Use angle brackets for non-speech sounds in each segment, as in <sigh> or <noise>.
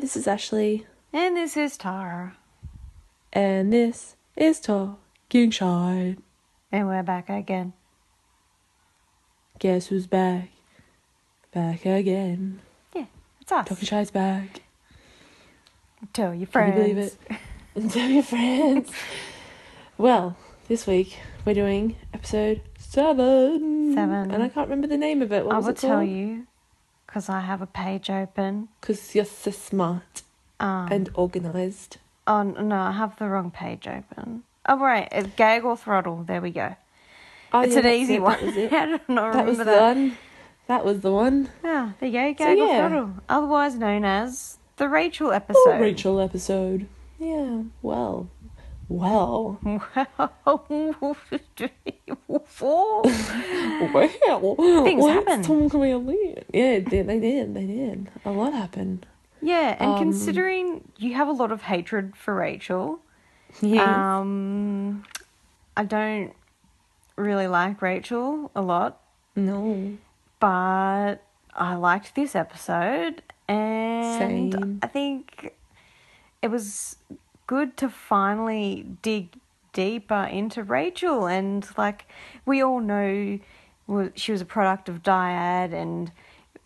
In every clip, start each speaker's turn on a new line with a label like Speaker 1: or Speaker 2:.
Speaker 1: Hi, this is Ashley,
Speaker 2: And this is Tara.
Speaker 1: and this is Talking Shite.
Speaker 2: And we're back again.
Speaker 1: Guess who's back? Back again.
Speaker 2: Yeah, it's us.
Speaker 1: Talking Shite's back.
Speaker 2: Tell your
Speaker 1: Can
Speaker 2: friends.
Speaker 1: you believe it? <laughs> Tell your friends. well, this week we're doing episode seven.
Speaker 2: Seven.
Speaker 1: And I can't remember the name of it. What
Speaker 2: I
Speaker 1: was
Speaker 2: will
Speaker 1: it
Speaker 2: tell
Speaker 1: called?
Speaker 2: you because I have a page open.
Speaker 1: Because you're so smart
Speaker 2: Um,
Speaker 1: and organised.
Speaker 2: oh no, I have the wrong page open. Oh right, it's gag or throttle. There we go.
Speaker 1: Oh,
Speaker 2: it's
Speaker 1: yeah,
Speaker 2: an easy
Speaker 1: it,
Speaker 2: one.
Speaker 1: That was <laughs> it.
Speaker 2: I don't know.
Speaker 1: that was the
Speaker 2: that.
Speaker 1: one. That was the one.
Speaker 2: Yeah, there you go. Gag or
Speaker 1: yeah.
Speaker 2: throttle, otherwise known as the Rachel
Speaker 1: Oh,
Speaker 2: episode.
Speaker 1: Rachel episode. Yeah, well. well. <laughs> Well. <laughs>
Speaker 2: Wow. <laughs>
Speaker 1: Well.
Speaker 2: Things
Speaker 1: let's
Speaker 2: happen.
Speaker 1: about it. Yeah, they, they did. They did. A lot happened.
Speaker 2: yeah, and
Speaker 1: Um,
Speaker 2: considering you have a lot of hatred for Rachel,
Speaker 1: Yeah.
Speaker 2: Um, I don't really like Rachel a lot,
Speaker 1: no.
Speaker 2: but I liked this episode, and
Speaker 1: Same.
Speaker 2: I think it was good to finally dig deeper into Rachel. And like we all know, she was a product of Dyad and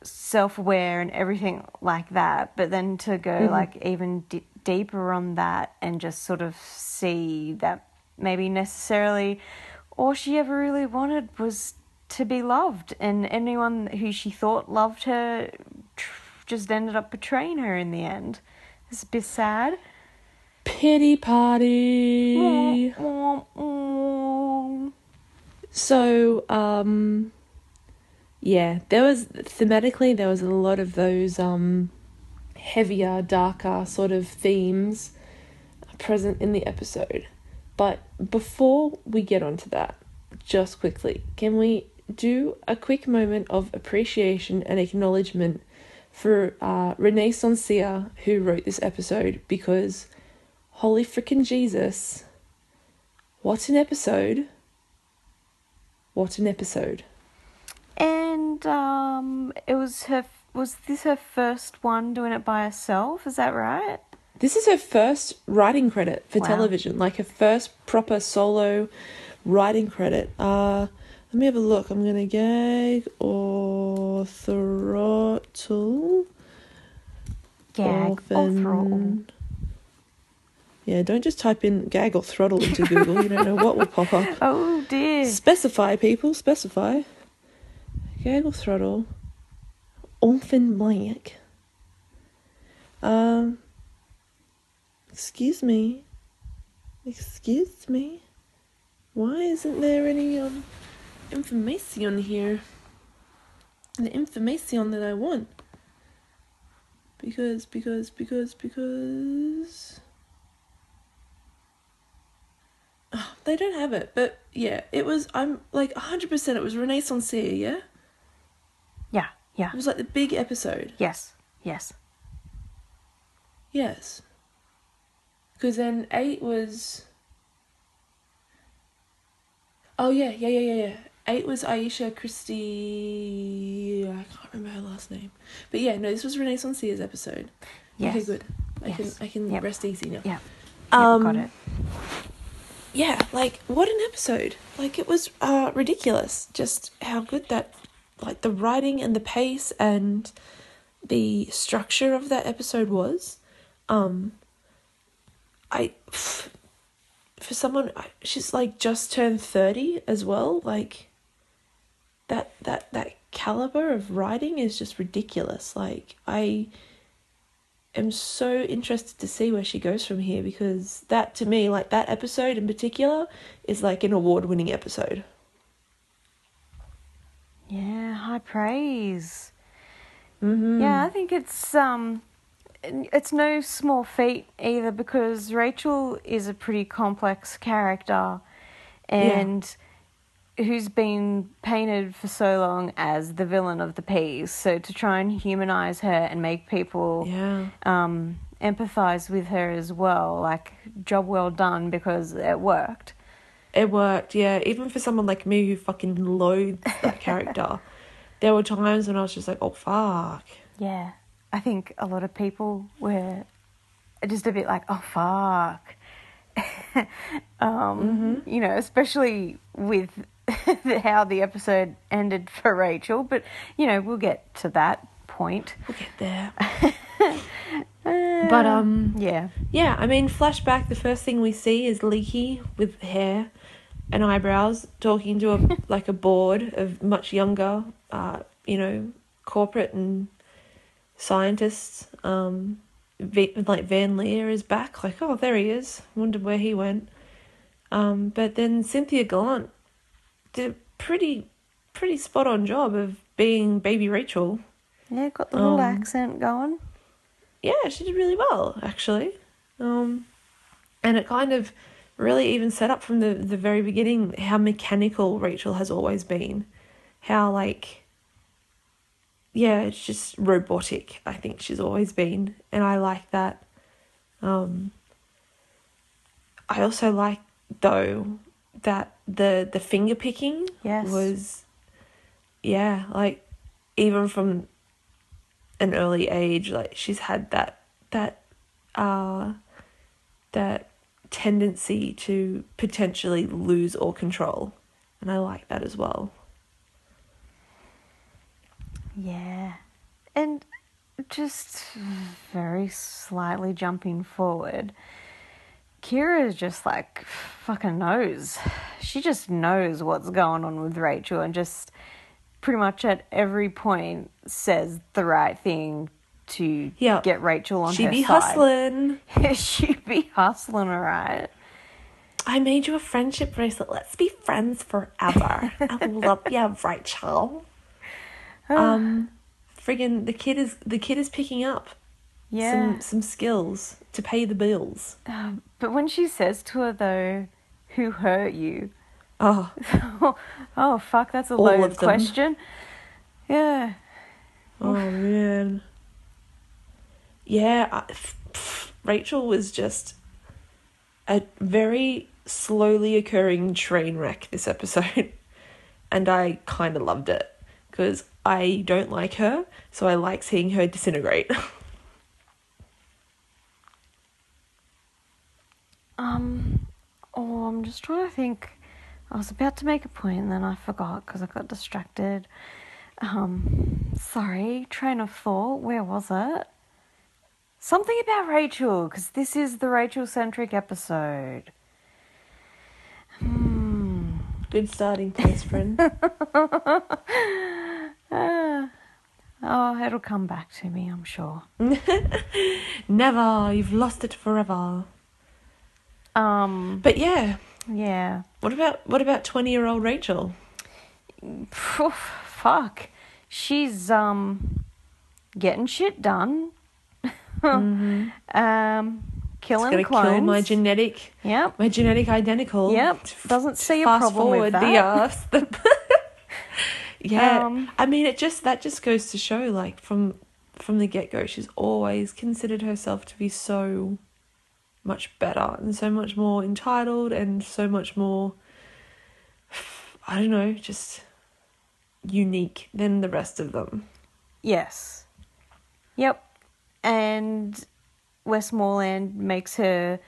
Speaker 2: self-aware and everything like that. But then to go mm-hmm. like even d- deeper on that and just sort of see that maybe necessarily all she ever really wanted was to be loved, and anyone who she thought loved her tr- just ended up betraying her in the end. It's a bit sad.
Speaker 1: Pity party. So, um, yeah, there was thematically there was a lot of those um heavier, darker sort of themes present in the episode. But before we get onto that, just quickly, can we do a quick moment of appreciation and acknowledgement for uh, Renee St. Cyr, who wrote this episode, because holy freaking Jesus, what an episode! What an episode.
Speaker 2: And um, it was her. Was this her first one doing it by herself? Is that right?
Speaker 1: This is her first writing credit for
Speaker 2: Wow.
Speaker 1: television, like her first proper solo writing credit. Uh, let me have a look. I'm gonna gag or throttle.
Speaker 2: Gag or throttle.
Speaker 1: Yeah, don't just type in gag or throttle into Google. You don't know what will pop up. <laughs>
Speaker 2: Oh dear.
Speaker 1: Specify, people. Specify. Gag or throttle. Orphan blank. Um. Excuse me. Excuse me. Why isn't there any um information here? The information that I want. Because, because, because, because. Oh, <sighs> they don't have it, but yeah, it was. I'm like 100%. It was Renaissance yeah?
Speaker 2: Yeah. Yeah.
Speaker 1: It was like the big episode.
Speaker 2: Yes. Yes.
Speaker 1: Yes. Because then 8 was. Oh, yeah, yeah, yeah, yeah, yeah. 8 was Aisha Christie. I can't remember her last name. But yeah, no, this was Renee St. Cyr's episode.
Speaker 2: Yes.
Speaker 1: Okay, good. I
Speaker 2: Yes.
Speaker 1: can I can
Speaker 2: Yep.
Speaker 1: rest easy now.
Speaker 2: Yeah.
Speaker 1: Um,
Speaker 2: got it.
Speaker 1: Yeah, like what an episode. Like it was uh ridiculous just how good that like the writing and the pace and the structure of that episode was. Um I for someone she's like just turned 30 as well, like that that that caliber of writing is just ridiculous. Like I am so interested to see where she goes from here because that to me like that episode in particular is like an award-winning episode
Speaker 2: Yeah. High praise.
Speaker 1: mm-hmm.
Speaker 2: Yeah, I think it's um it's no small feat either because Rachel is a pretty complex character and who's been painted for so long as the villain of the piece. So to try and humanize her and make people
Speaker 1: yeah
Speaker 2: um empathize with her as well, like job well done because it worked.
Speaker 1: it worked yeah even for someone like me who fucking loathes that character <laughs> there were times when i was just like oh fuck
Speaker 2: Yeah. I think a lot of people were just a bit like, oh fuck. <laughs> um, You know, especially with <laughs> how the episode ended for Rachel, but you know, we'll get to that point.
Speaker 1: We'll get there. <laughs> but um,
Speaker 2: Yeah.
Speaker 1: yeah. I mean, flashback. The first thing we see is Leekie with hair and eyebrows talking to a <laughs> like a board of much younger, uh, you know, corporate and scientists. Um, v- like Van Lier is back. Like, oh, there he is. Wondered where he went. Um, but then Cynthia Gallant did a pretty, pretty spot on job of being baby Rachel.
Speaker 2: Yeah, got the little
Speaker 1: Um,
Speaker 2: accent going.
Speaker 1: yeah, she did really well actually. Um, and it kind of really even set up from the the very beginning how mechanical Rachel has always been, how like yeah, it's just robotic. I think she's always been, and I like that. Um, I also like though that the the finger picking
Speaker 2: Yes.
Speaker 1: was yeah like even from an early age like she's had that that uh that tendency to potentially lose all control and i like that as well
Speaker 2: Yeah. And just very slightly jumping forward, Kira just like fucking knows. She just knows what's going on with Rachel and just pretty much at every point says the right thing to
Speaker 1: Yeah.
Speaker 2: get Rachel on
Speaker 1: she
Speaker 2: her
Speaker 1: be
Speaker 2: side.
Speaker 1: hustling <laughs>
Speaker 2: she be hustling, alright.
Speaker 1: i made you a friendship bracelet let's be friends forever <laughs> i love you rachel um friggin the kid is the kid is picking up
Speaker 2: Yeah.
Speaker 1: some some skills to pay the bills
Speaker 2: Um, but when she says to her though, who hurt you?
Speaker 1: oh <laughs>
Speaker 2: oh fuck, that's a
Speaker 1: All
Speaker 2: loaded question. Yeah.
Speaker 1: Oh man. Yeah, I, pff, Rachel was just a very slowly occurring train wreck this episode. <laughs> And I kind of loved it because I don't like her, so I like seeing her disintegrate. <laughs>
Speaker 2: Um, oh, I'm just trying to think. I was about to make a point and then I forgot because I got distracted. Um, sorry, train of thought. Where was it? Something about Rachel because this is the Rachel centric episode. Hmm.
Speaker 1: Good starting place, friend. <laughs>
Speaker 2: Ah. oh, it'll come back to me, I'm sure. <laughs>
Speaker 1: Never, you've lost it forever.
Speaker 2: Um,
Speaker 1: But yeah,
Speaker 2: yeah.
Speaker 1: what about what about twenty year old Rachel?
Speaker 2: Fuck. She's um getting shit done. <laughs> um killing
Speaker 1: Gonna
Speaker 2: clones.
Speaker 1: kill my genetic
Speaker 2: yep.
Speaker 1: my genetic identical.
Speaker 2: Yep. Doesn't see a
Speaker 1: Fast
Speaker 2: problem
Speaker 1: forward
Speaker 2: with
Speaker 1: the
Speaker 2: that.
Speaker 1: uh, <laughs> yeah,
Speaker 2: Um,
Speaker 1: I mean, it just that just goes to show, like from from the get go, she's always considered herself to be so much better and so much more entitled and so much more. I don't know, just unique than the rest of them.
Speaker 2: Yes. Yep. And Westmorland makes her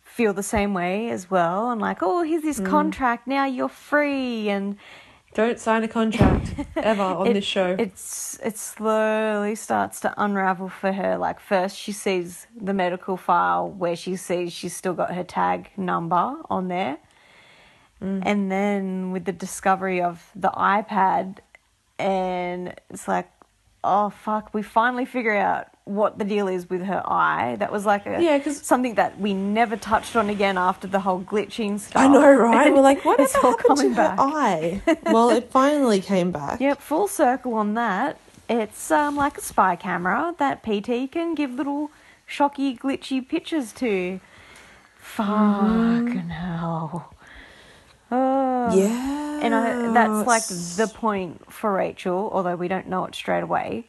Speaker 2: feel the same way as well and like, oh, here's
Speaker 1: Mm.
Speaker 2: this contract, now you're free and
Speaker 1: Don't sign a contract <laughs> ever on
Speaker 2: It-
Speaker 1: this show.
Speaker 2: It's it slowly starts to unravel for her. Like first she sees the medical file where she sees she's still got her tag number on there. Mm. And then with the discovery of the iPad and it's like oh fuck, we finally figure out what the deal is with her eye. That was like a
Speaker 1: yeah, cause,
Speaker 2: something that we never touched on again after the whole glitching stuff.
Speaker 1: I know, right? We're like, what
Speaker 2: is all
Speaker 1: happened to
Speaker 2: coming
Speaker 1: her
Speaker 2: back.
Speaker 1: eye? <laughs> Well, it finally came back.
Speaker 2: Yep, full circle on that. It's um, like a spy camera that PT can give little shocky, glitchy pictures to. Fucking hell. Oh.
Speaker 1: Yeah.
Speaker 2: And I, that's like the point for Rachel, although we don't know it straight away,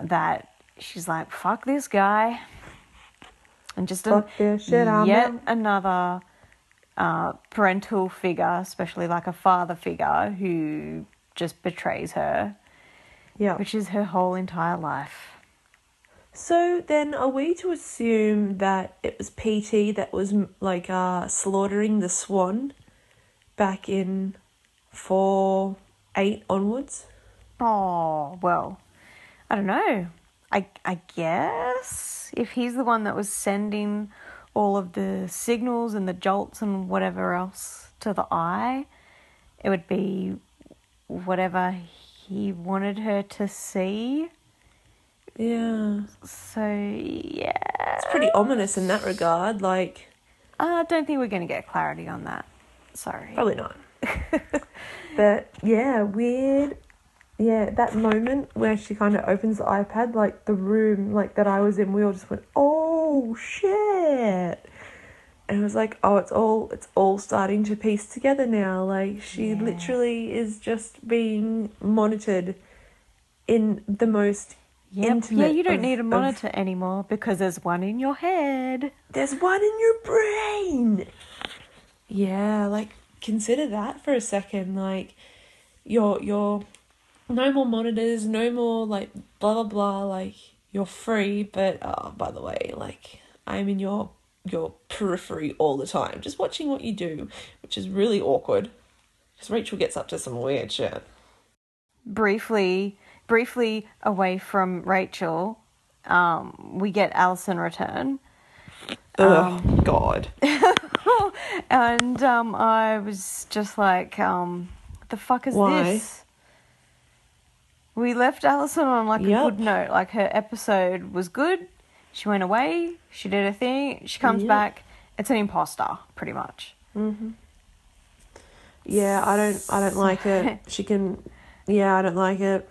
Speaker 2: that she's like, fuck this guy. And just a,
Speaker 1: Fuck this shit, I'm
Speaker 2: yet another uh, parental figure, especially like a father figure, who just betrays her,
Speaker 1: yeah.
Speaker 2: which is her whole entire life.
Speaker 1: So then, are we to assume that it was PT that was like uh slaughtering the swan back in four eight onwards?
Speaker 2: Oh, well, I don't know. I, I guess if he's the one that was sending all of the signals and the jolts and whatever else to the eye, it would be whatever he wanted her to see.
Speaker 1: Yeah,
Speaker 2: So, yeah.
Speaker 1: it's pretty ominous in that regard. Like, uh,
Speaker 2: I don't think we're going to get clarity on that. Sorry.
Speaker 1: probably not. <laughs> but yeah, weird. Yeah, that moment where she kind of opens the iPad, like the room like that I was in, we all just went, "Oh shit!" And it was like, "Oh, it's all it's all starting to piece together now." Like she
Speaker 2: Yeah.
Speaker 1: literally is just being monitored in the most
Speaker 2: Yep. Yeah, you don't
Speaker 1: of-
Speaker 2: need a
Speaker 1: of-
Speaker 2: monitor anymore because there's one in your head.
Speaker 1: There's one in your brain. Yeah, like consider that for a second. Like you're you're no more monitors, no more like blah blah blah, like you're free, but uh by the way, like I'm in your your periphery all the time, just watching what you do, which is really awkward. Because Rachel gets up to some weird shit.
Speaker 2: briefly briefly away from Rachel, um, we get Alison return.
Speaker 1: Oh God. <laughs>
Speaker 2: and um, I was just like, um, the fuck is
Speaker 1: Why?
Speaker 2: this? We left Alison on like a
Speaker 1: Yep.
Speaker 2: good note. Like her episode was good. She went away. She did her thing. She comes
Speaker 1: Yep.
Speaker 2: back. It's an imposter, pretty much.
Speaker 1: Mm-hmm. Yeah, I don't I don't like it. <laughs> She can yeah, I don't like it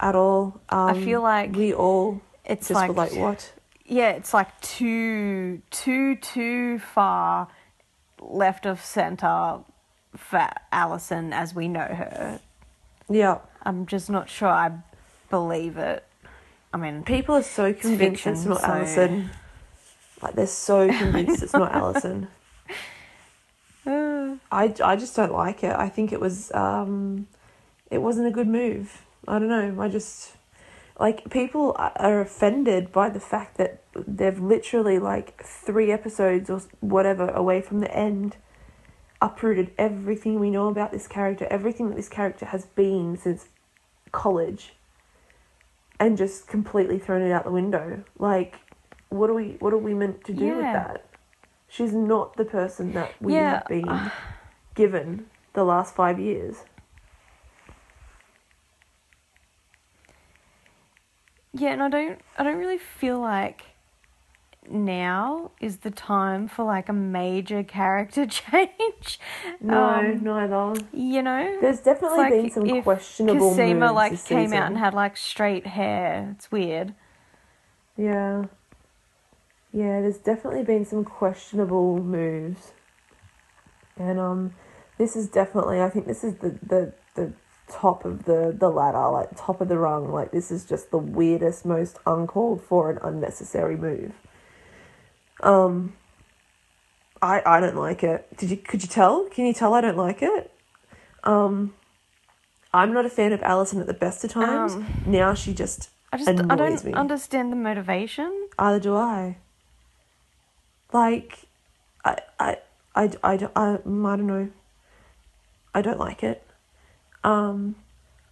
Speaker 1: at all. Um, I
Speaker 2: feel like
Speaker 1: we all
Speaker 2: It's
Speaker 1: just
Speaker 2: like,
Speaker 1: like what?
Speaker 2: Yeah, it's like too, too, too far left of center for Alison as we know her.
Speaker 1: Yeah.
Speaker 2: I'm just not sure I believe it. I mean,
Speaker 1: People are so convinced it's,
Speaker 2: fiction,
Speaker 1: not
Speaker 2: so-
Speaker 1: Alison. Like they're so <laughs> convinced it's not Alison. <sighs> I, I just don't like it. I think it was um it wasn't a good move. I don't know. I just like people are- offended by the fact that they've literally like 3 episodes or whatever away from the end uprooted everything we know about this character, everything that this character has been since college and just completely thrown it out the window. Like what are we what are we meant to do with that? She's not the person that we
Speaker 2: Yeah,
Speaker 1: have been uh, given the last five years.
Speaker 2: Yeah, and I don't, I don't really feel like now is the time for like a major character <laughs> change.
Speaker 1: No,
Speaker 2: Um,
Speaker 1: neither.
Speaker 2: You know,
Speaker 1: There's definitely
Speaker 2: like
Speaker 1: been some
Speaker 2: if
Speaker 1: questionable moves
Speaker 2: like came
Speaker 1: season.
Speaker 2: out and had like straight hair. It's weird.
Speaker 1: Yeah. Yeah, there's definitely been some questionable moves. And um this is definitely I think this is the, the top of the, the ladder, like top of the rung. Like this is just the weirdest, most uncalled for and unnecessary move. Um I I don't like it. Did you could you tell? Can you tell I don't like it? Um I'm not a fan of Alison at the best of times.
Speaker 2: Um,
Speaker 1: now she just
Speaker 2: I just I
Speaker 1: annoys
Speaker 2: don't
Speaker 1: me.
Speaker 2: understand the motivation.
Speaker 1: Either do I. Like, I, I, I, I, don't- I, I don't know. I don't like it. Um,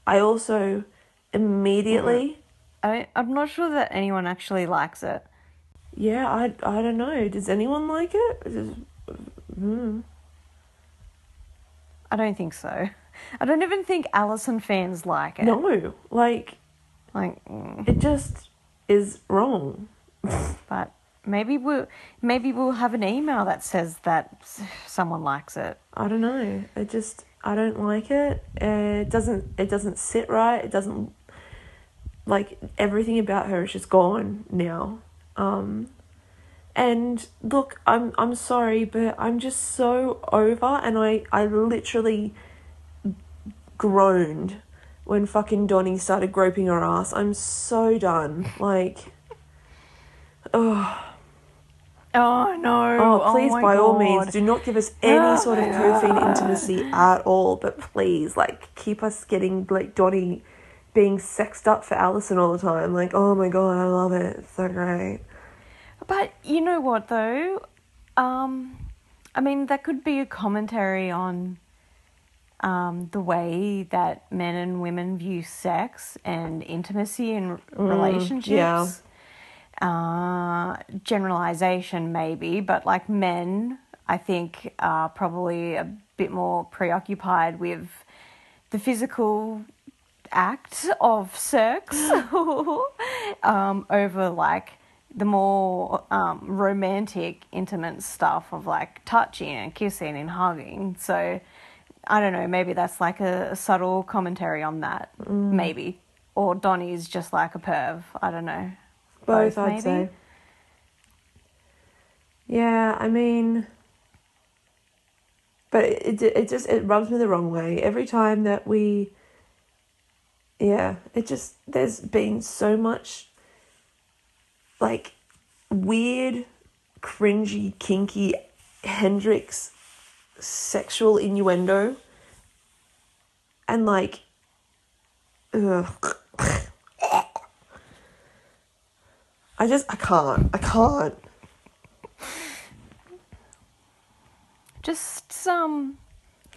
Speaker 1: I also immediately,
Speaker 2: I I'm not sure that anyone actually likes it.
Speaker 1: yeah, I, I don't know. Does anyone like it? Does- hmm.
Speaker 2: I don't think so. <laughs> I don't even think Alison fans like it.
Speaker 1: No, like,
Speaker 2: Like, mm,
Speaker 1: it just is wrong. <laughs>
Speaker 2: but maybe we'll maybe we'll have an email that says that someone likes it.
Speaker 1: I don't know. It just I don't like it. Uh, It doesn't it doesn't sit right. It doesn't like everything about her is just gone now. Um and look, I'm I'm sorry, but I'm just so over and I I literally groaned when fucking Donnie started groping her ass. I'm so done. Like <sighs> oh
Speaker 2: Oh no!
Speaker 1: Oh, please,
Speaker 2: my
Speaker 1: by all means, do not give us any
Speaker 2: Oh <gasps>
Speaker 1: sort of caffeine intimacy <sighs> at all. But please, like, keep us getting like Donnie being sexed up for Alison all the time. Like, oh my god, I love it. It's so great.
Speaker 2: But you know what though? Um, I mean, that could be a commentary on um, the way that men and women view sex and intimacy in relationships.
Speaker 1: yeah.
Speaker 2: Uh, generalization, maybe, but like men, I think, are probably a bit more preoccupied with the physical act of sex <laughs> um, over like the more um, romantic, intimate stuff of like touching and kissing and hugging. So I don't know, maybe that's like a, a subtle commentary on that, maybe. Or Donnie's just like a perv. I don't know.
Speaker 1: Both,
Speaker 2: Both,
Speaker 1: I'd
Speaker 2: maybe?
Speaker 1: say. Yeah, I mean, but it, it it just it rubs me the wrong way every time that we. Yeah, it just there's been so much. Like, weird, cringy, kinky Hendrix sexual innuendo. And like, ugh. <laughs> I just I can't I can't.
Speaker 2: Just some.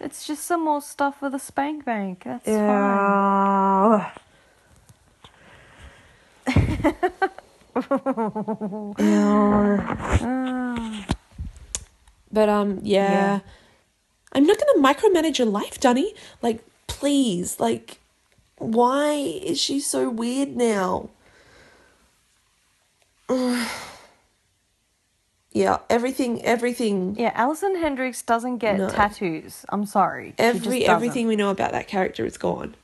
Speaker 2: It's just some more stuff with the spank bank. That's fine.
Speaker 1: Yeah. yeah.
Speaker 2: Ah.
Speaker 1: But um yeah.
Speaker 2: Yeah.
Speaker 1: I'm not gonna micromanage your life, Donnie. Like, please, like why is she so weird now? <sighs> yeah, everything everything
Speaker 2: Yeah, Alison Hendrix doesn't get
Speaker 1: No.
Speaker 2: tattoos. I'm sorry.
Speaker 1: Every everything we know about that character is gone.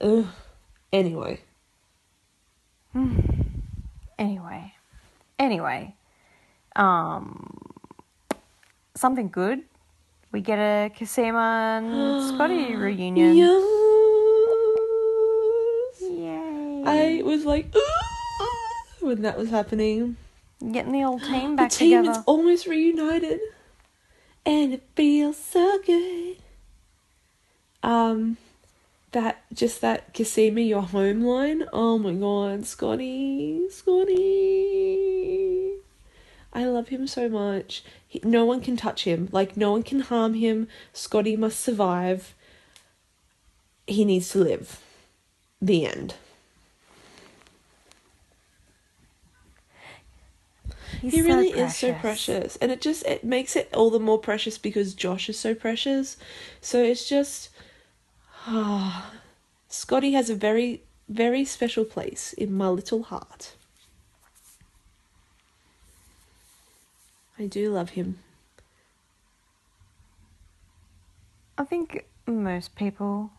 Speaker 1: Ugh. Anyway. <sighs>
Speaker 2: Anyway, anyway, um, something good. We get a Cosima and <gasps> Scotty <gasps> reunion.
Speaker 1: Yes. I was like, "Ooh," when that was happening.
Speaker 2: Getting the old team <gasps> back together.
Speaker 1: The team
Speaker 2: together.
Speaker 1: is almost reunited, and it feels so good. Um, that just that Cosima, your home line. Oh my god, Scotty, Scotty. I love him so much. He, no one can touch him. Like no one can harm him. Scotty must survive. He needs to live. The end.
Speaker 2: He's
Speaker 1: he
Speaker 2: so
Speaker 1: really is so precious and it just it makes it all the more precious because josh is so precious so it's just ah <sighs> scotty has a very very special place in my little heart i do love him
Speaker 2: I think most people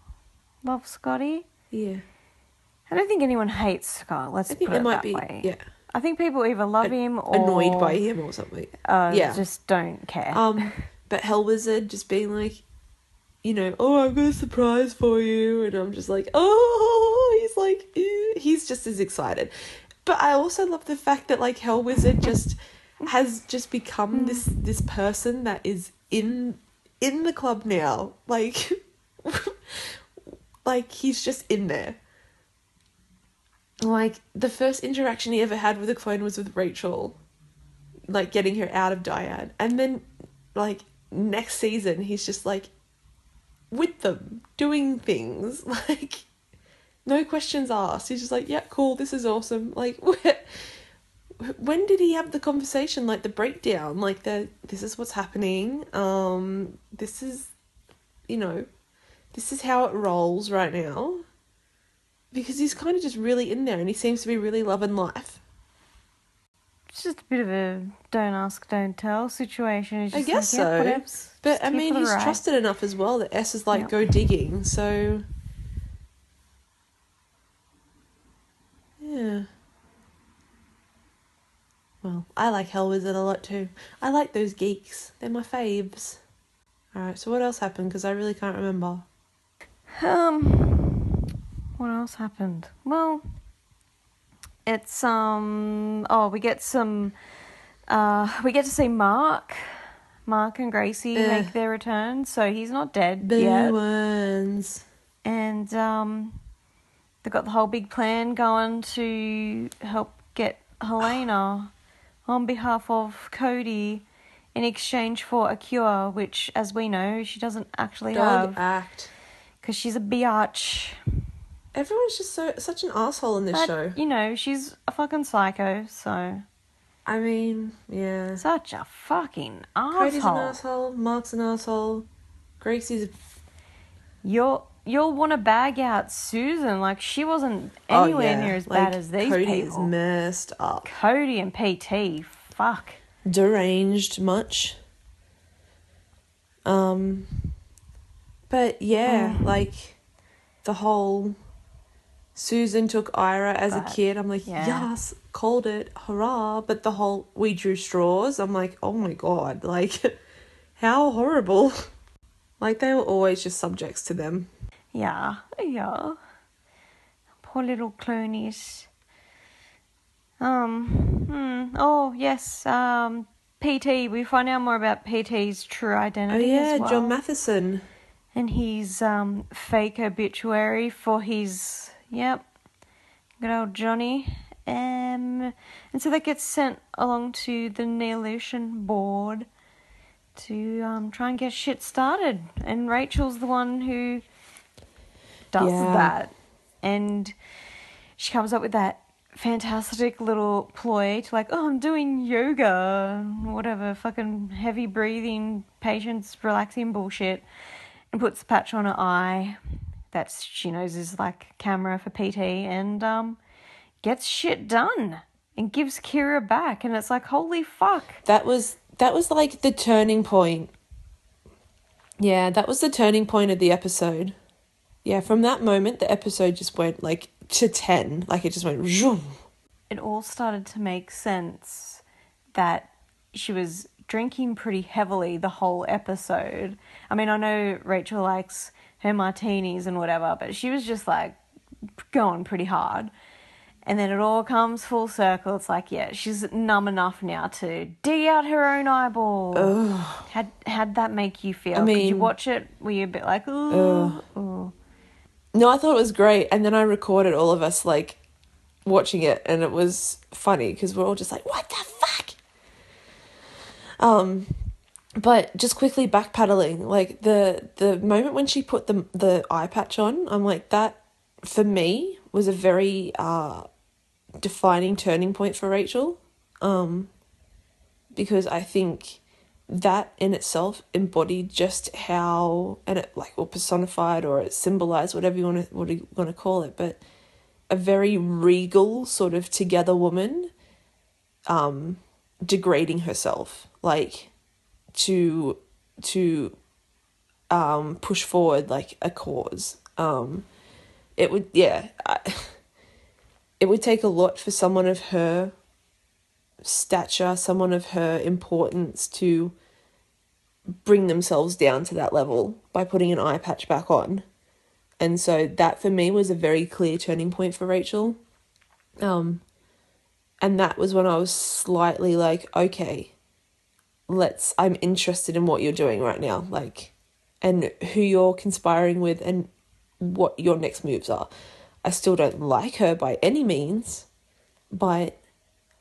Speaker 2: love Scotty.
Speaker 1: yeah
Speaker 2: I don't think anyone hates Scott. Let's
Speaker 1: i think
Speaker 2: put
Speaker 1: there
Speaker 2: it
Speaker 1: might
Speaker 2: that
Speaker 1: be
Speaker 2: way.
Speaker 1: yeah
Speaker 2: I think people either love him or
Speaker 1: annoyed by him or something
Speaker 2: Uh,
Speaker 1: Yeah.
Speaker 2: just don't care.
Speaker 1: Um, but Hell Wizard just being like, you know, oh, I've got a surprise for you, and I'm just like, oh, he's like, eh, he's just as excited. But I also love the fact that like Hell Wizard just has just become this this person that is in in the club now, like, <laughs> like he's just in there. Like the first interaction he ever had with a clone was with Rachel like getting her out of Dyad. And then like next season he's just like with them doing things <laughs> like no questions asked. He's just like, "Yeah, cool. This is awesome." <laughs> Like when did he have the conversation like the breakdown like the this is what's happening. Um this is you know, this is how it rolls right now. Because he's kind of just really in there and he seems to be really loving life.
Speaker 2: It's just a bit of a don't ask, don't tell situation. It's
Speaker 1: I guess
Speaker 2: like, yeah,
Speaker 1: so. But I mean, he's
Speaker 2: ride.
Speaker 1: trusted enough as well that S is like,
Speaker 2: Yep.
Speaker 1: go digging. So, yeah. Well, I like Hell Wizard a lot too. I like those geeks. They're my faves. Alright, so what else happened? Because I really can't remember.
Speaker 2: Um, what else happened? Well, it's um. Oh, we get some. Uh, we get to see Mark, Mark and Gracie
Speaker 1: Eh.
Speaker 2: make their return, so he's not dead
Speaker 1: Boo
Speaker 2: yet.
Speaker 1: ones.
Speaker 2: And um, they've got the whole big plan going to help get Helena <sighs> on behalf of Coady in exchange for a cure, which, as we know, she doesn't actually
Speaker 1: Dog
Speaker 2: have
Speaker 1: act.
Speaker 2: because she's a biatch.
Speaker 1: Everyone's just so such an asshole in this
Speaker 2: But,
Speaker 1: show.
Speaker 2: you know, she's a fucking psycho, so
Speaker 1: I mean, yeah.
Speaker 2: such a fucking
Speaker 1: asshole. Coady's an
Speaker 2: asshole.
Speaker 1: Mark's an asshole. Gracie's. A...
Speaker 2: You'll you'll want to bag out Susan like she wasn't
Speaker 1: Oh,
Speaker 2: anywhere
Speaker 1: yeah.
Speaker 2: near as
Speaker 1: Like,
Speaker 2: bad as these
Speaker 1: Coady
Speaker 2: people.
Speaker 1: is messed up.
Speaker 2: Coady and PT, fuck.
Speaker 1: deranged much. Um, but yeah,
Speaker 2: Mm.
Speaker 1: like the whole Susan took Ira as a kid. I'm like,
Speaker 2: yeah.
Speaker 1: yes, called it, hurrah! But the whole we drew straws. I'm like, oh my god, <laughs> like how horrible. <laughs> Like they were always just subjects to them.
Speaker 2: Yeah, yeah. Poor little Clooney's. Um, hmm. Oh, yes, um, PT. We find out more about PT's true identity.
Speaker 1: Oh
Speaker 2: yeah, well.
Speaker 1: John Matheson.
Speaker 2: and his um, fake obituary for his, yep, good old Johnny. Um, and so that gets sent along to the Neolution board to um, try and get shit started. And Rachel's the one who does
Speaker 1: Yeah.
Speaker 2: that. And she comes up with that fantastic little ploy to like, oh, I'm doing yoga, whatever, fucking heavy breathing, patience relaxing bullshit, and puts the patch on her eye. That's she knows is like camera for PT, and um, gets shit done and gives Kira back, and it's like, holy fuck.
Speaker 1: That was that was like the turning point. Yeah, that was the turning point of the episode. Yeah, from that moment the episode just went like to 10, like it just went zoom.
Speaker 2: it all started to make sense that she was drinking pretty heavily the whole episode. I mean, I know Rachel likes her martinis and whatever, but she was just like going pretty hard. And then it all comes full circle. It's like, yeah, she's numb enough now to dig out her own eyeball. How'd, how'd that make you feel?
Speaker 1: I
Speaker 2: Could you watch it? Were you a bit like, ooh, ooh.
Speaker 1: No, I thought it was great and then I recorded all of us like watching it and it was funny because we're all just like, "What the fuck?" Um but just quickly backpedaling, like the the moment when she put the the eye patch on, I'm like that for me was a very uh defining turning point for Rachel. Um because I think that in itself embodied just how and it like or personified or it symbolized whatever you want to what you want to call it, but a very regal sort of together woman um degrading herself like to to um push forward like a cause. Um it would yeah I, it would take a lot for someone of her stature someone of her importance to bring themselves down to that level by putting an eye patch back on. And so that for me was a very clear turning point for Rachel. Um and that was when I was slightly like okay let's I'm interested in what you're doing right now like and who you're conspiring with and what your next moves are. I still don't like her by any means but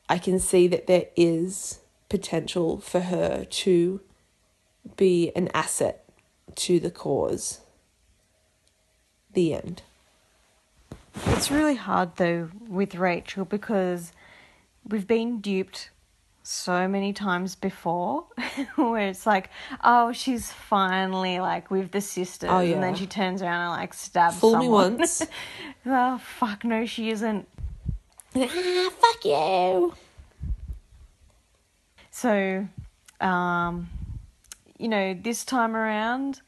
Speaker 1: I can see that there is potential for her to be an asset to the cause. The end.
Speaker 2: It's really hard though with Rachel because we've been duped so many times before <laughs> where it's like, oh, she's finally like with the sisters,
Speaker 1: Oh,
Speaker 2: and then she turns around and like stabs
Speaker 1: fool me once. <laughs>
Speaker 2: Oh fuck no, she isn't.
Speaker 1: ah, <laughs> fuck you.
Speaker 2: So, um, you know, this time around,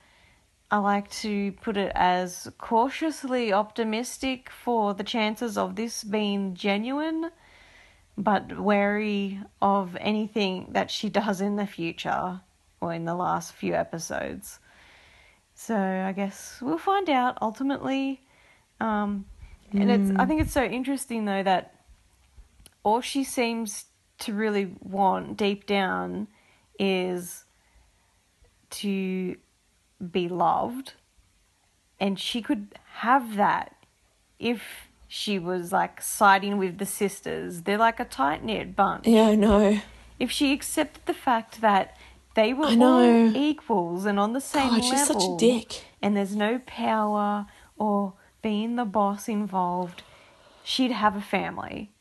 Speaker 2: I like to put it as cautiously optimistic for the chances of this being genuine, but wary of anything that she does in the future or in the last few episodes. So I guess we'll find out ultimately. Um, and it's I think it's so interesting though that all she seems to really want deep down is to be loved, and she could have that if she was like siding with the sisters. They're like a tight knit bunch.
Speaker 1: Yeah, I know.
Speaker 2: If she accepted the fact that they were all equals and on the same
Speaker 1: God,
Speaker 2: level,
Speaker 1: she's such a dick.
Speaker 2: and there's no power or being the boss involved, she'd have a family.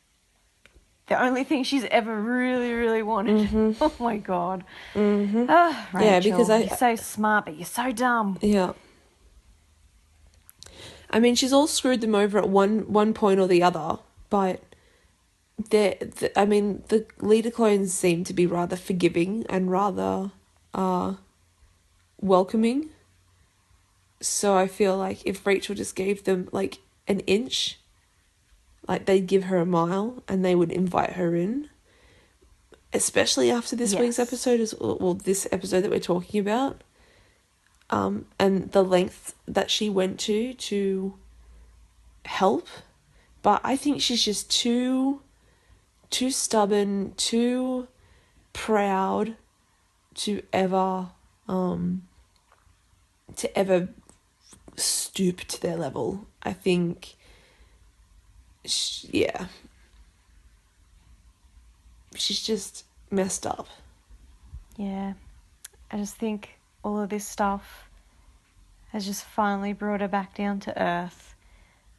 Speaker 2: The only thing she's ever really, really wanted. <laughs> Oh my god.
Speaker 1: Mm-hmm.
Speaker 2: Ah,
Speaker 1: Yeah, because I-
Speaker 2: you're so smart, but you're so dumb.
Speaker 1: Yeah. I mean, she's all screwed them over at one one point or the other, but they the, I mean, the leader clones seem to be rather forgiving and rather uh welcoming. So I feel like if Rachel just gave them like an inch, like they'd give her a mile and they would invite her in. Especially after this week's episode is well, this episode that we're talking about um, and the length that she went to to help. But I think she's just too, too stubborn, too proud to ever, um, to ever stoop to their level. I think, sh yeah, she's just messed up.
Speaker 2: Yeah. I just think all of this stuff has just finally brought her back down to earth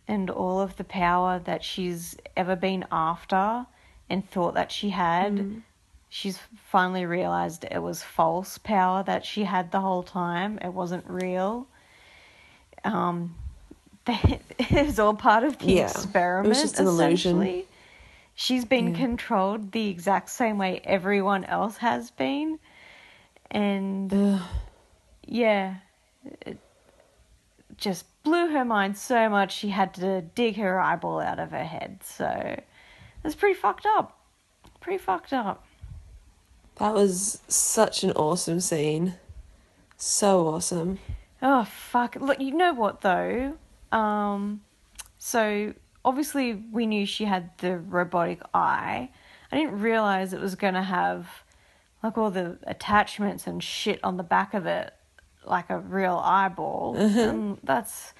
Speaker 2: and all of the power that she's ever been after and thought that she had. She's finally realized it was false power that she had the whole time. It wasn't real. Um, <laughs> it was all part of the
Speaker 1: Yeah, it was
Speaker 2: experiment.
Speaker 1: just an illusion.
Speaker 2: essentially. She's been controlled the exact same way everyone else has been. And
Speaker 1: Ugh.
Speaker 2: Yeah, it just blew her mind so much she had to dig her eyeball out of her head. So it's pretty fucked up. Pretty fucked up.
Speaker 1: That was such an awesome scene. So awesome.
Speaker 2: Oh fuck! Look, you know what though? Um, so obviously we knew she had the robotic eye. I didn't realize it was gonna have like all the attachments and shit on the back of it, like a real eyeball. And <laughs> that's,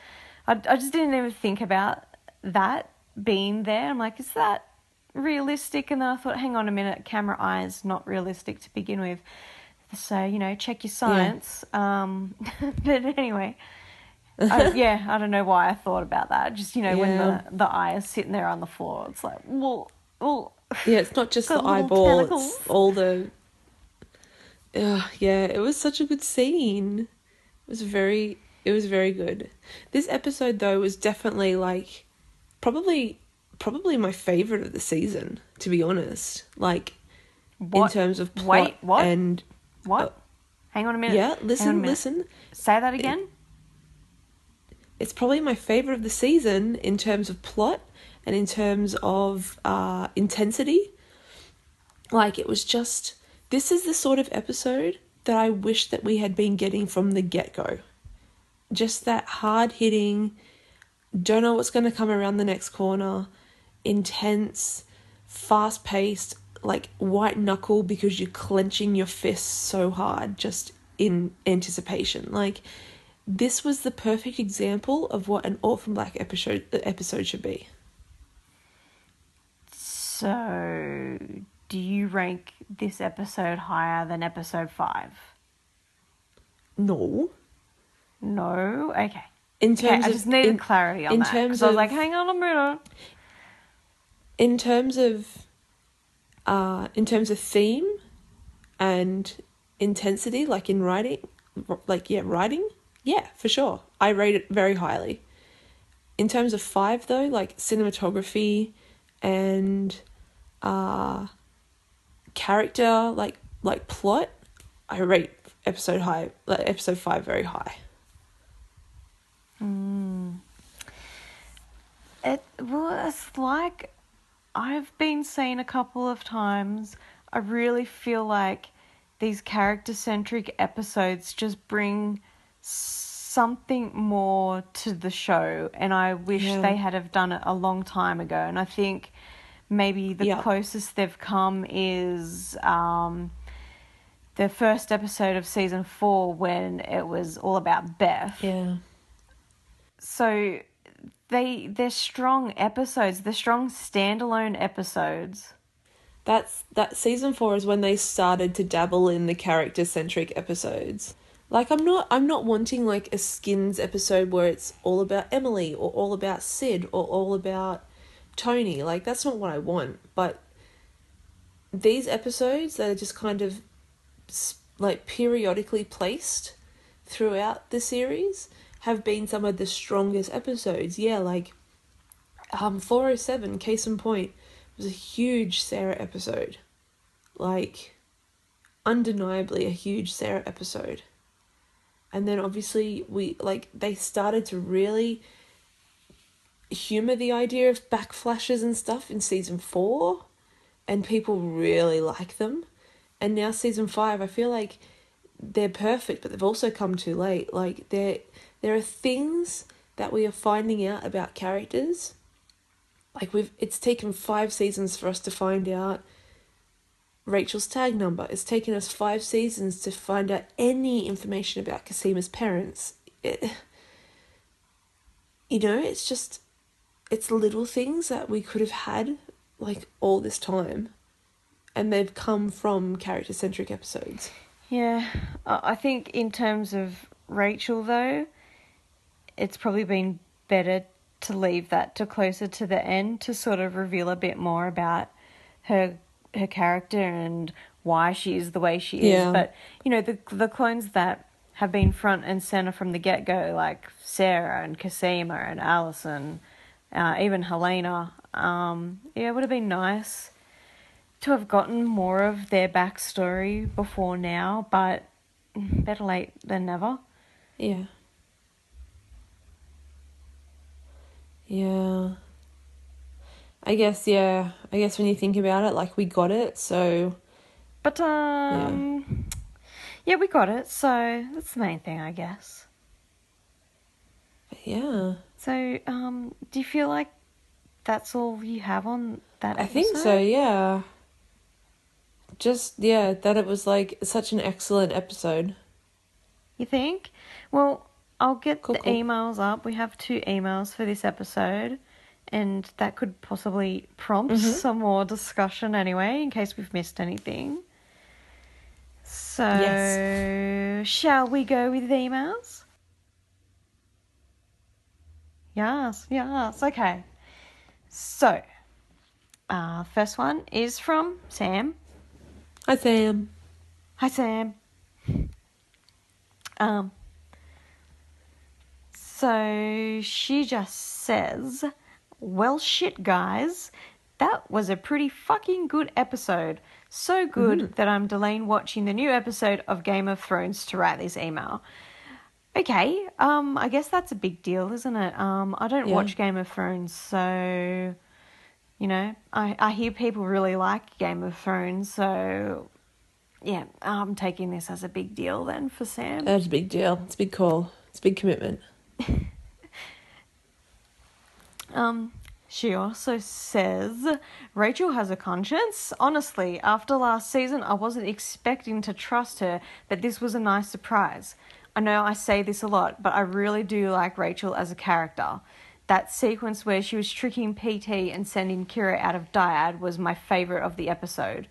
Speaker 2: I I just didn't even think about that being there. I'm like, is that realistic? And then I thought, hang on a minute, camera eye is not realistic to begin with. So you know, check your science. Um, <laughs> but anyway, I, <laughs> yeah, I don't know why I thought about that. Just you know, when the the eye is sitting there on the floor, it's like, well, well,
Speaker 1: Yeah, it's not just the eyeball,
Speaker 2: tentacles.
Speaker 1: it's all the. Ugh, yeah, it was such a good scene. It was very, it was very good. This episode though was definitely like, probably, probably my favorite of the season. To be honest, like
Speaker 2: what?
Speaker 1: in terms of plot
Speaker 2: Wait, what?
Speaker 1: and
Speaker 2: what?
Speaker 1: uh,
Speaker 2: Hang on a minute.
Speaker 1: yeah,
Speaker 2: Hang on a
Speaker 1: listen, listen.
Speaker 2: Say that again.
Speaker 1: it's probably my favorite of the season in terms of plot and in terms of uh, intensity. Like it was just this is the sort of episode that I wish that we had been getting from the get go. Just that hard hitting, don't know what's going to come around the next corner, intense, fast paced, like white knuckle because you're clenching your fists so hard just in anticipation. Like this was the perfect example of what an Orphan Black episode episode should be.
Speaker 2: So, do you rank this episode higher than episode five?
Speaker 1: No,
Speaker 2: No. Okay.
Speaker 1: in
Speaker 2: Okay.
Speaker 1: terms
Speaker 2: I
Speaker 1: of
Speaker 2: just needed
Speaker 1: in,
Speaker 2: clarity on
Speaker 1: in
Speaker 2: that.
Speaker 1: terms
Speaker 2: I was like, hang on a minute.
Speaker 1: in terms of uh in terms of theme and intensity like in writing like yeah writing yeah for sure i rate it very highly in terms of five though like cinematography and uh character like like plot i rate episode high like episode five very high mm.
Speaker 2: It was like I've been saying a couple of times. I really feel like these character centric episodes just bring something more to the show, and I wish
Speaker 1: Yeah.
Speaker 2: they had have done it a long time ago. And I think maybe the
Speaker 1: Yeah.
Speaker 2: closest they've come is um, the first episode of season four when it was all about Beth.
Speaker 1: Yeah.
Speaker 2: So they they're strong episodes. They're strong standalone episodes.
Speaker 1: That's that season 4 is when they started to dabble in the character centric episodes. Like I'm not I'm not wanting like a skins episode where it's all about Emily or all about Sid or all about Tony. Like that's not what I want. But these episodes that are just kind of like periodically placed throughout the series have been some of the strongest episodes. Yeah, like um 407 case in point was a huge Sarah episode. Like undeniably a huge Sarah episode. And then obviously we like they started to really humor the idea of backflashes and stuff in season 4 and people really like them. And now season 5 I feel like they're perfect but they've also come too late. Like there there are things that we are finding out about characters like we've it's taken 5 seasons for us to find out Rachel's tag number. It's taken us five seasons to find out any information about Cosima's parents. It, you know, it's just, it's little things that we could have had like all this time, and they've come from character centric episodes.
Speaker 2: Yeah, I think in terms of Rachel though, it's probably been better to leave that to closer to the end to sort of reveal a bit more about her her character and why she is the way she is.
Speaker 1: Yeah.
Speaker 2: But you know the the clones that have been front and center from the get go, like Sarah and Cosima and Alison, uh, even Helena. Um, yeah, it would have been nice to have gotten more of their backstory before now, but better late than never.
Speaker 1: Yeah. Yeah. I guess, yeah. I guess when you think about it, like, we got it, so.
Speaker 2: But um, yeah. we got it. So that's the main thing, I guess.
Speaker 1: But Yeah.
Speaker 2: So um, do you feel like that's all you have on that? Episode?
Speaker 1: I think so, yeah. Just, yeah, that it was like such an excellent episode.
Speaker 2: You think? Well, I'll get
Speaker 1: Cool,
Speaker 2: the
Speaker 1: cool.
Speaker 2: emails up. We have two emails for this episode, and that could possibly prompt
Speaker 1: Mhm.
Speaker 2: some more discussion anyway, in case we've missed anything. So,
Speaker 1: Yes.
Speaker 2: shall we go with the emails? Yes, yes, okay. So, uh, first one is from Sam.
Speaker 1: Hi, Sam.
Speaker 2: Hi, Sam. Um, so she just says, Well, shit, guys. That was a pretty fucking good episode. So good that I'm delaying watching the new episode of Game of Thrones to write this email. Okay, um, I guess that's a big deal, isn't it? Um, I don't
Speaker 1: Yeah.
Speaker 2: watch Game of Thrones, so you know, I, I hear people really like Game of Thrones, so yeah, I'm taking this as a big deal then for Sam.
Speaker 1: That's a big deal. It's a big call. It's a big commitment. <laughs>
Speaker 2: Um, she also says Rachel has a conscience. Honestly, after last season, I wasn't expecting to trust her, but this was a nice surprise. I know I say this a lot, but I really do like Rachel as a character. That sequence where she was tricking PT and sending Kira out of Dyad was my favorite of the episode.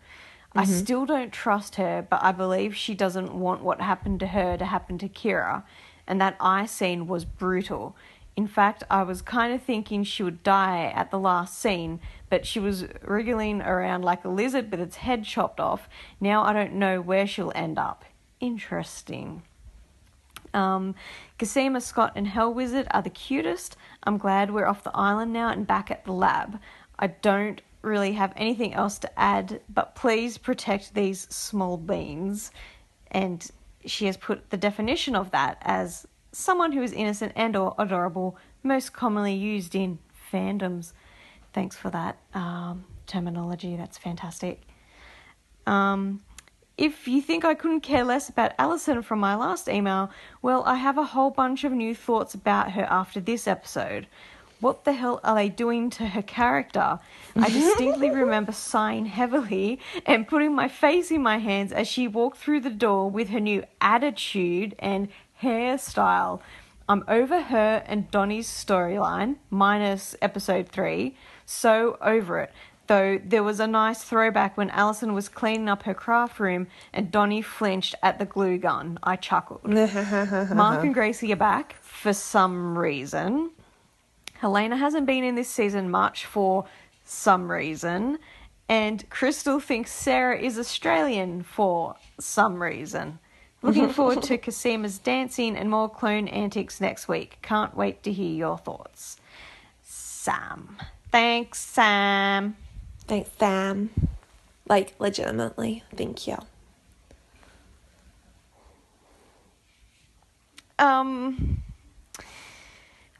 Speaker 2: I mm-hmm. still don't trust her, but I believe she doesn't want what happened to her to happen to Kira. And that eye scene was brutal. In fact, I was kind of thinking she would die at the last scene, but she was wriggling around like a lizard with its head chopped off. Now I don't know where she'll end up. Interesting. Um, Cosima, Scott, and Hell Wizard are the cutest. I'm glad we're off the island now and back at the lab. I don't really have anything else to add, but please protect these small beans. And she has put the definition of that as someone who is innocent and or adorable, most commonly used in fandoms. Thanks for that um, terminology. That's fantastic. Um, if you think I couldn't care less about Alison from my last email, well, I have a whole bunch of new thoughts about her after this episode. what the hell are they doing to her character? I distinctly <laughs> remember sighing heavily and putting my face in my hands as she walked through the door with her new attitude and hairstyle. I'm over her and Donnie's storyline, minus episode three. So over it. Though there was a nice throwback when Alison was cleaning up her craft room and Donnie flinched at the glue gun. I chuckled. <laughs> Mark and Gracie are back for some reason. Helena hasn't been in this season much for some reason. And Krystal thinks Sarah is Australian for some reason. Looking <laughs> forward to Cosima's dancing and more clone antics next week. Can't wait to hear your thoughts. Sam. Thanks, Sam.
Speaker 1: Thanks, Sam. Like, legitimately, thank you.
Speaker 2: Um.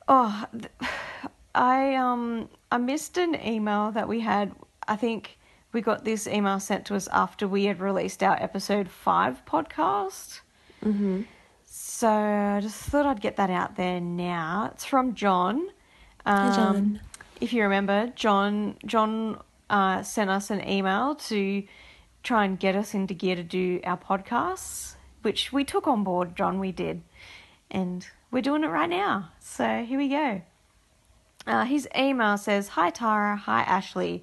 Speaker 2: Oh, I um I missed an email that we had. I think we got this email sent to us after we had released our episode five podcast.
Speaker 1: Mm-hmm.
Speaker 2: So I just thought I'd get that out there now. It's from John. Um,
Speaker 1: John.
Speaker 2: If you remember, John John uh, sent us an email to try and get us into gear to do our podcasts, which we took on board. John, we did, and we're doing it right now. So here we go. Uh, his email says, Hi Tara, hi Ashley.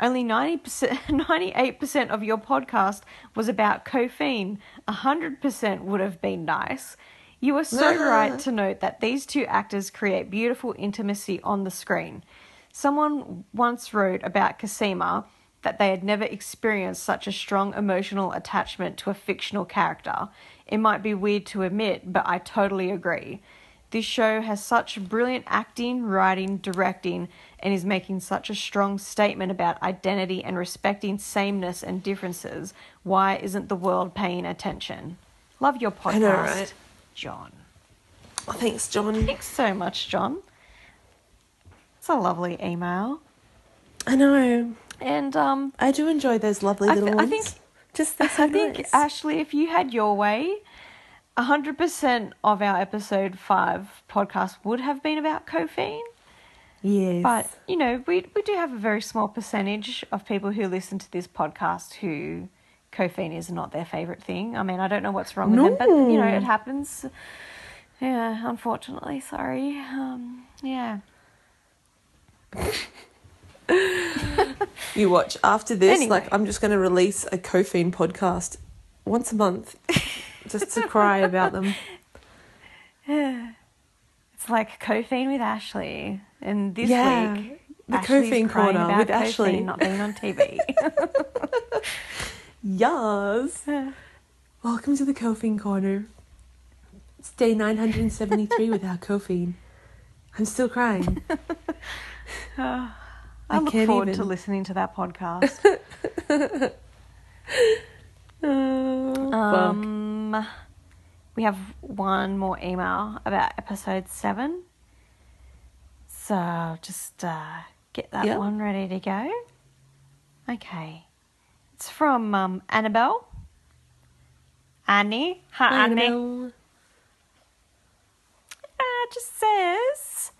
Speaker 2: Only 90%, 98% <laughs> of your podcast was about Cophine. 100% would have been nice. You are so <laughs> right to note that these two actors create beautiful intimacy on the screen. Someone once wrote about Cosima that they had never experienced such a strong emotional attachment to a fictional character. It might be weird to admit, but I totally agree. This show has such brilliant acting, writing, directing, and is making such a strong statement about identity and respecting sameness and differences. Why isn't the world paying attention? Love your podcast,
Speaker 1: I know, right?
Speaker 2: John.
Speaker 1: Oh, thanks, John.
Speaker 2: Thanks so much, John. It's a lovely email.
Speaker 1: I know.
Speaker 2: And um,
Speaker 1: I do enjoy those lovely
Speaker 2: I
Speaker 1: little
Speaker 2: th- I
Speaker 1: ones.
Speaker 2: think-
Speaker 1: just so
Speaker 2: I think
Speaker 1: nice.
Speaker 2: Ashley, if you had your way, hundred percent of our episode five podcast would have been about Cophine.
Speaker 1: yes.
Speaker 2: But you know, we we do have a very small percentage of people who listen to this podcast who Cophine is not their favorite thing. I mean, I don't know what's wrong with them, but you know, it happens. Yeah, unfortunately, sorry. Um, yeah.
Speaker 1: You watch after this.
Speaker 2: Anyway.
Speaker 1: Like, I'm just going to release a Cophine podcast once a month, just to cry about them. <sighs>
Speaker 2: It's like Cophine with Ashley, and this
Speaker 1: Yeah,
Speaker 2: week
Speaker 1: the
Speaker 2: Ashley's
Speaker 1: Cophine
Speaker 2: crying
Speaker 1: corner
Speaker 2: about
Speaker 1: with
Speaker 2: Cophine
Speaker 1: Ashley.
Speaker 2: not being on TV.
Speaker 1: Yes. <laughs> <sighs> Welcome to the Cophine corner. It's day 973 without <laughs> Cophine. I'm still crying. <laughs>
Speaker 2: I,
Speaker 1: I
Speaker 2: look forward to listening to that podcast.
Speaker 1: Oh, <laughs> fuck.
Speaker 2: um, we have one more email about episode seven, so just uh, get that
Speaker 1: Yep.
Speaker 2: one ready to go. Okay, it's from um, Annabelle. Annie, hi
Speaker 1: Hi,
Speaker 2: Annie.
Speaker 1: Annabelle.
Speaker 2: Uh, just says,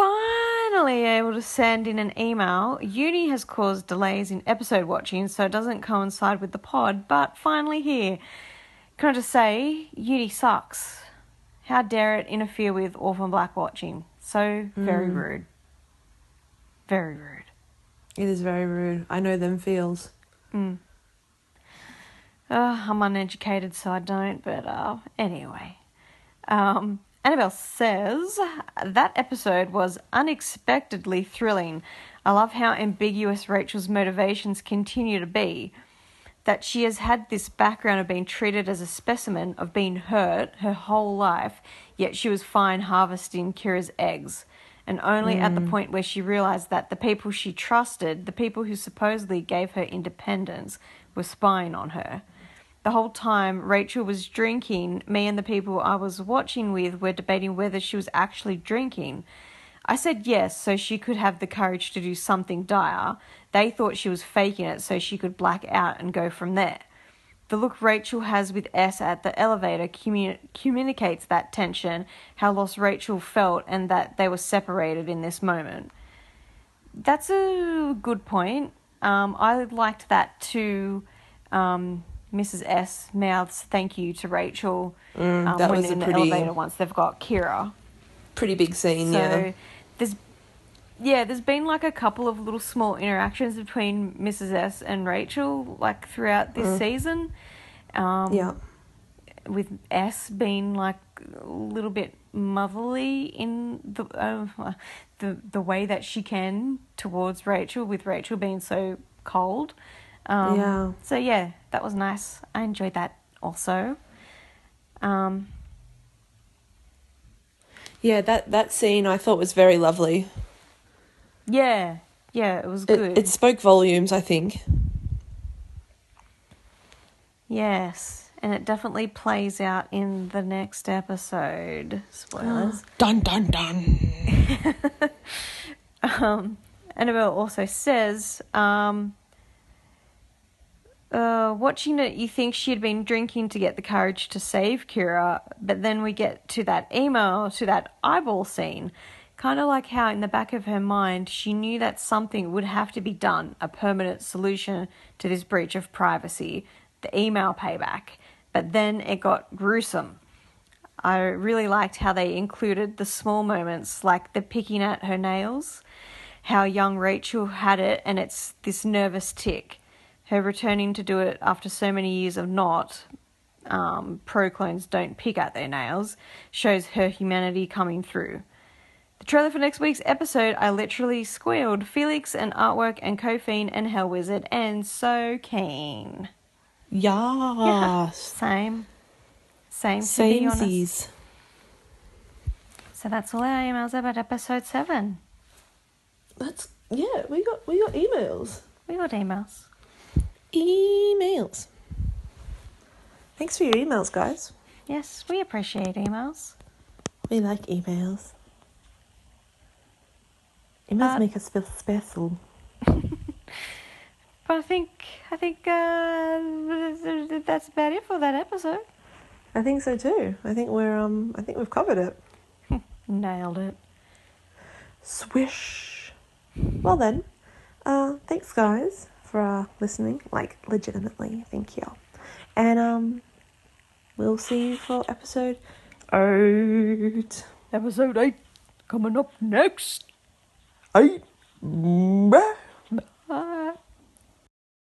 Speaker 2: finally able to send in an email. Uni has caused delays in episode watching, so it doesn't coincide with the pod, but finally here. Can I just say, uni sucks. How dare it interfere with Orphan Black watching? So very rude. Very rude.
Speaker 1: It is very rude. I know them feels.
Speaker 2: Mm. Uh, I'm uneducated, so I don't, but uh, anyway. Um, Annabelle says that episode was unexpectedly thrilling. I love how ambiguous Rachel's motivations continue to be. That she has had this background of being treated as a specimen, of being hurt her whole life, yet she was fine harvesting Kira's eggs. And only at the hmm. point where she realized that the people she trusted, the people who supposedly gave her independence, were spying on her. The whole time Rachel was drinking, me and the people I was watching with were debating whether she was actually drinking. I said yes, so she could have the courage to do something dire. They thought she was faking it so she could black out and go from there. the look Rachel has with S at the elevator commu- communicates that tension, how lost Rachel felt, and that they were separated in this moment. That's a good point. Um, I liked that too. Um, Mrs. S mouths thank you to Rachel
Speaker 1: Mm,
Speaker 2: um,
Speaker 1: that
Speaker 2: when
Speaker 1: was a
Speaker 2: in the
Speaker 1: pretty-
Speaker 2: elevator once they've got Kira.
Speaker 1: Pretty big scene,
Speaker 2: So
Speaker 1: yeah.
Speaker 2: there's yeah, there's been like a couple of little small interactions between Mrs. S and Rachel like throughout this season. Um,
Speaker 1: Yeah.
Speaker 2: with S being like a little bit motherly in the uh, the the way that she can towards Rachel, with Rachel being so cold. Um,
Speaker 1: Yeah.
Speaker 2: So yeah, that was nice. I enjoyed that also. Um,
Speaker 1: Yeah, that, that scene I thought was very lovely.
Speaker 2: yeah, yeah, it was
Speaker 1: It,
Speaker 2: good.
Speaker 1: it spoke volumes, I think.
Speaker 2: Yes, and it definitely plays out in the next episode. Spoilers. <gasps>
Speaker 1: Dun dun dun. <laughs>
Speaker 2: um, Annabelle also says, um, uh, watching it, you think she had been drinking to get the courage to save Kira, but then we get to that email, to that eyeball scene. Kind of like how, in the back of her mind, she knew that something would have to be done, a permanent solution to this breach of privacy, the email payback. But then it got gruesome. I really liked how they included the small moments, like the picking at her nails, how young Rachel had it, and it's this nervous tick. Her returning to do it after so many years of not, um, pro clones don't pick at their nails, shows her humanity coming through. The trailer for next week's episode, I literally squealed. Felix and artwork and Cophine and Hell Wizard, and so keen.
Speaker 1: Yes.
Speaker 2: Same. Same, to.
Speaker 1: Samesies.
Speaker 2: So that's all our emails about episode seven.
Speaker 1: That's yeah, we got we got emails.
Speaker 2: We got emails.
Speaker 1: Emails. Thanks for your emails, guys.
Speaker 2: Yes, we appreciate emails.
Speaker 1: We like emails. Emails
Speaker 2: Uh,
Speaker 1: make us feel special. <laughs>
Speaker 2: But I think I think uh, that's about it for that episode.
Speaker 1: I think so too. I think we're um I think we've covered it. <laughs>
Speaker 2: Nailed it.
Speaker 1: Swish. Well then, uh, thanks guys for uh, listening. Like legitimately, thank you. And um, we'll see you for episode eight.
Speaker 2: Episode eight coming up next.
Speaker 1: Eight.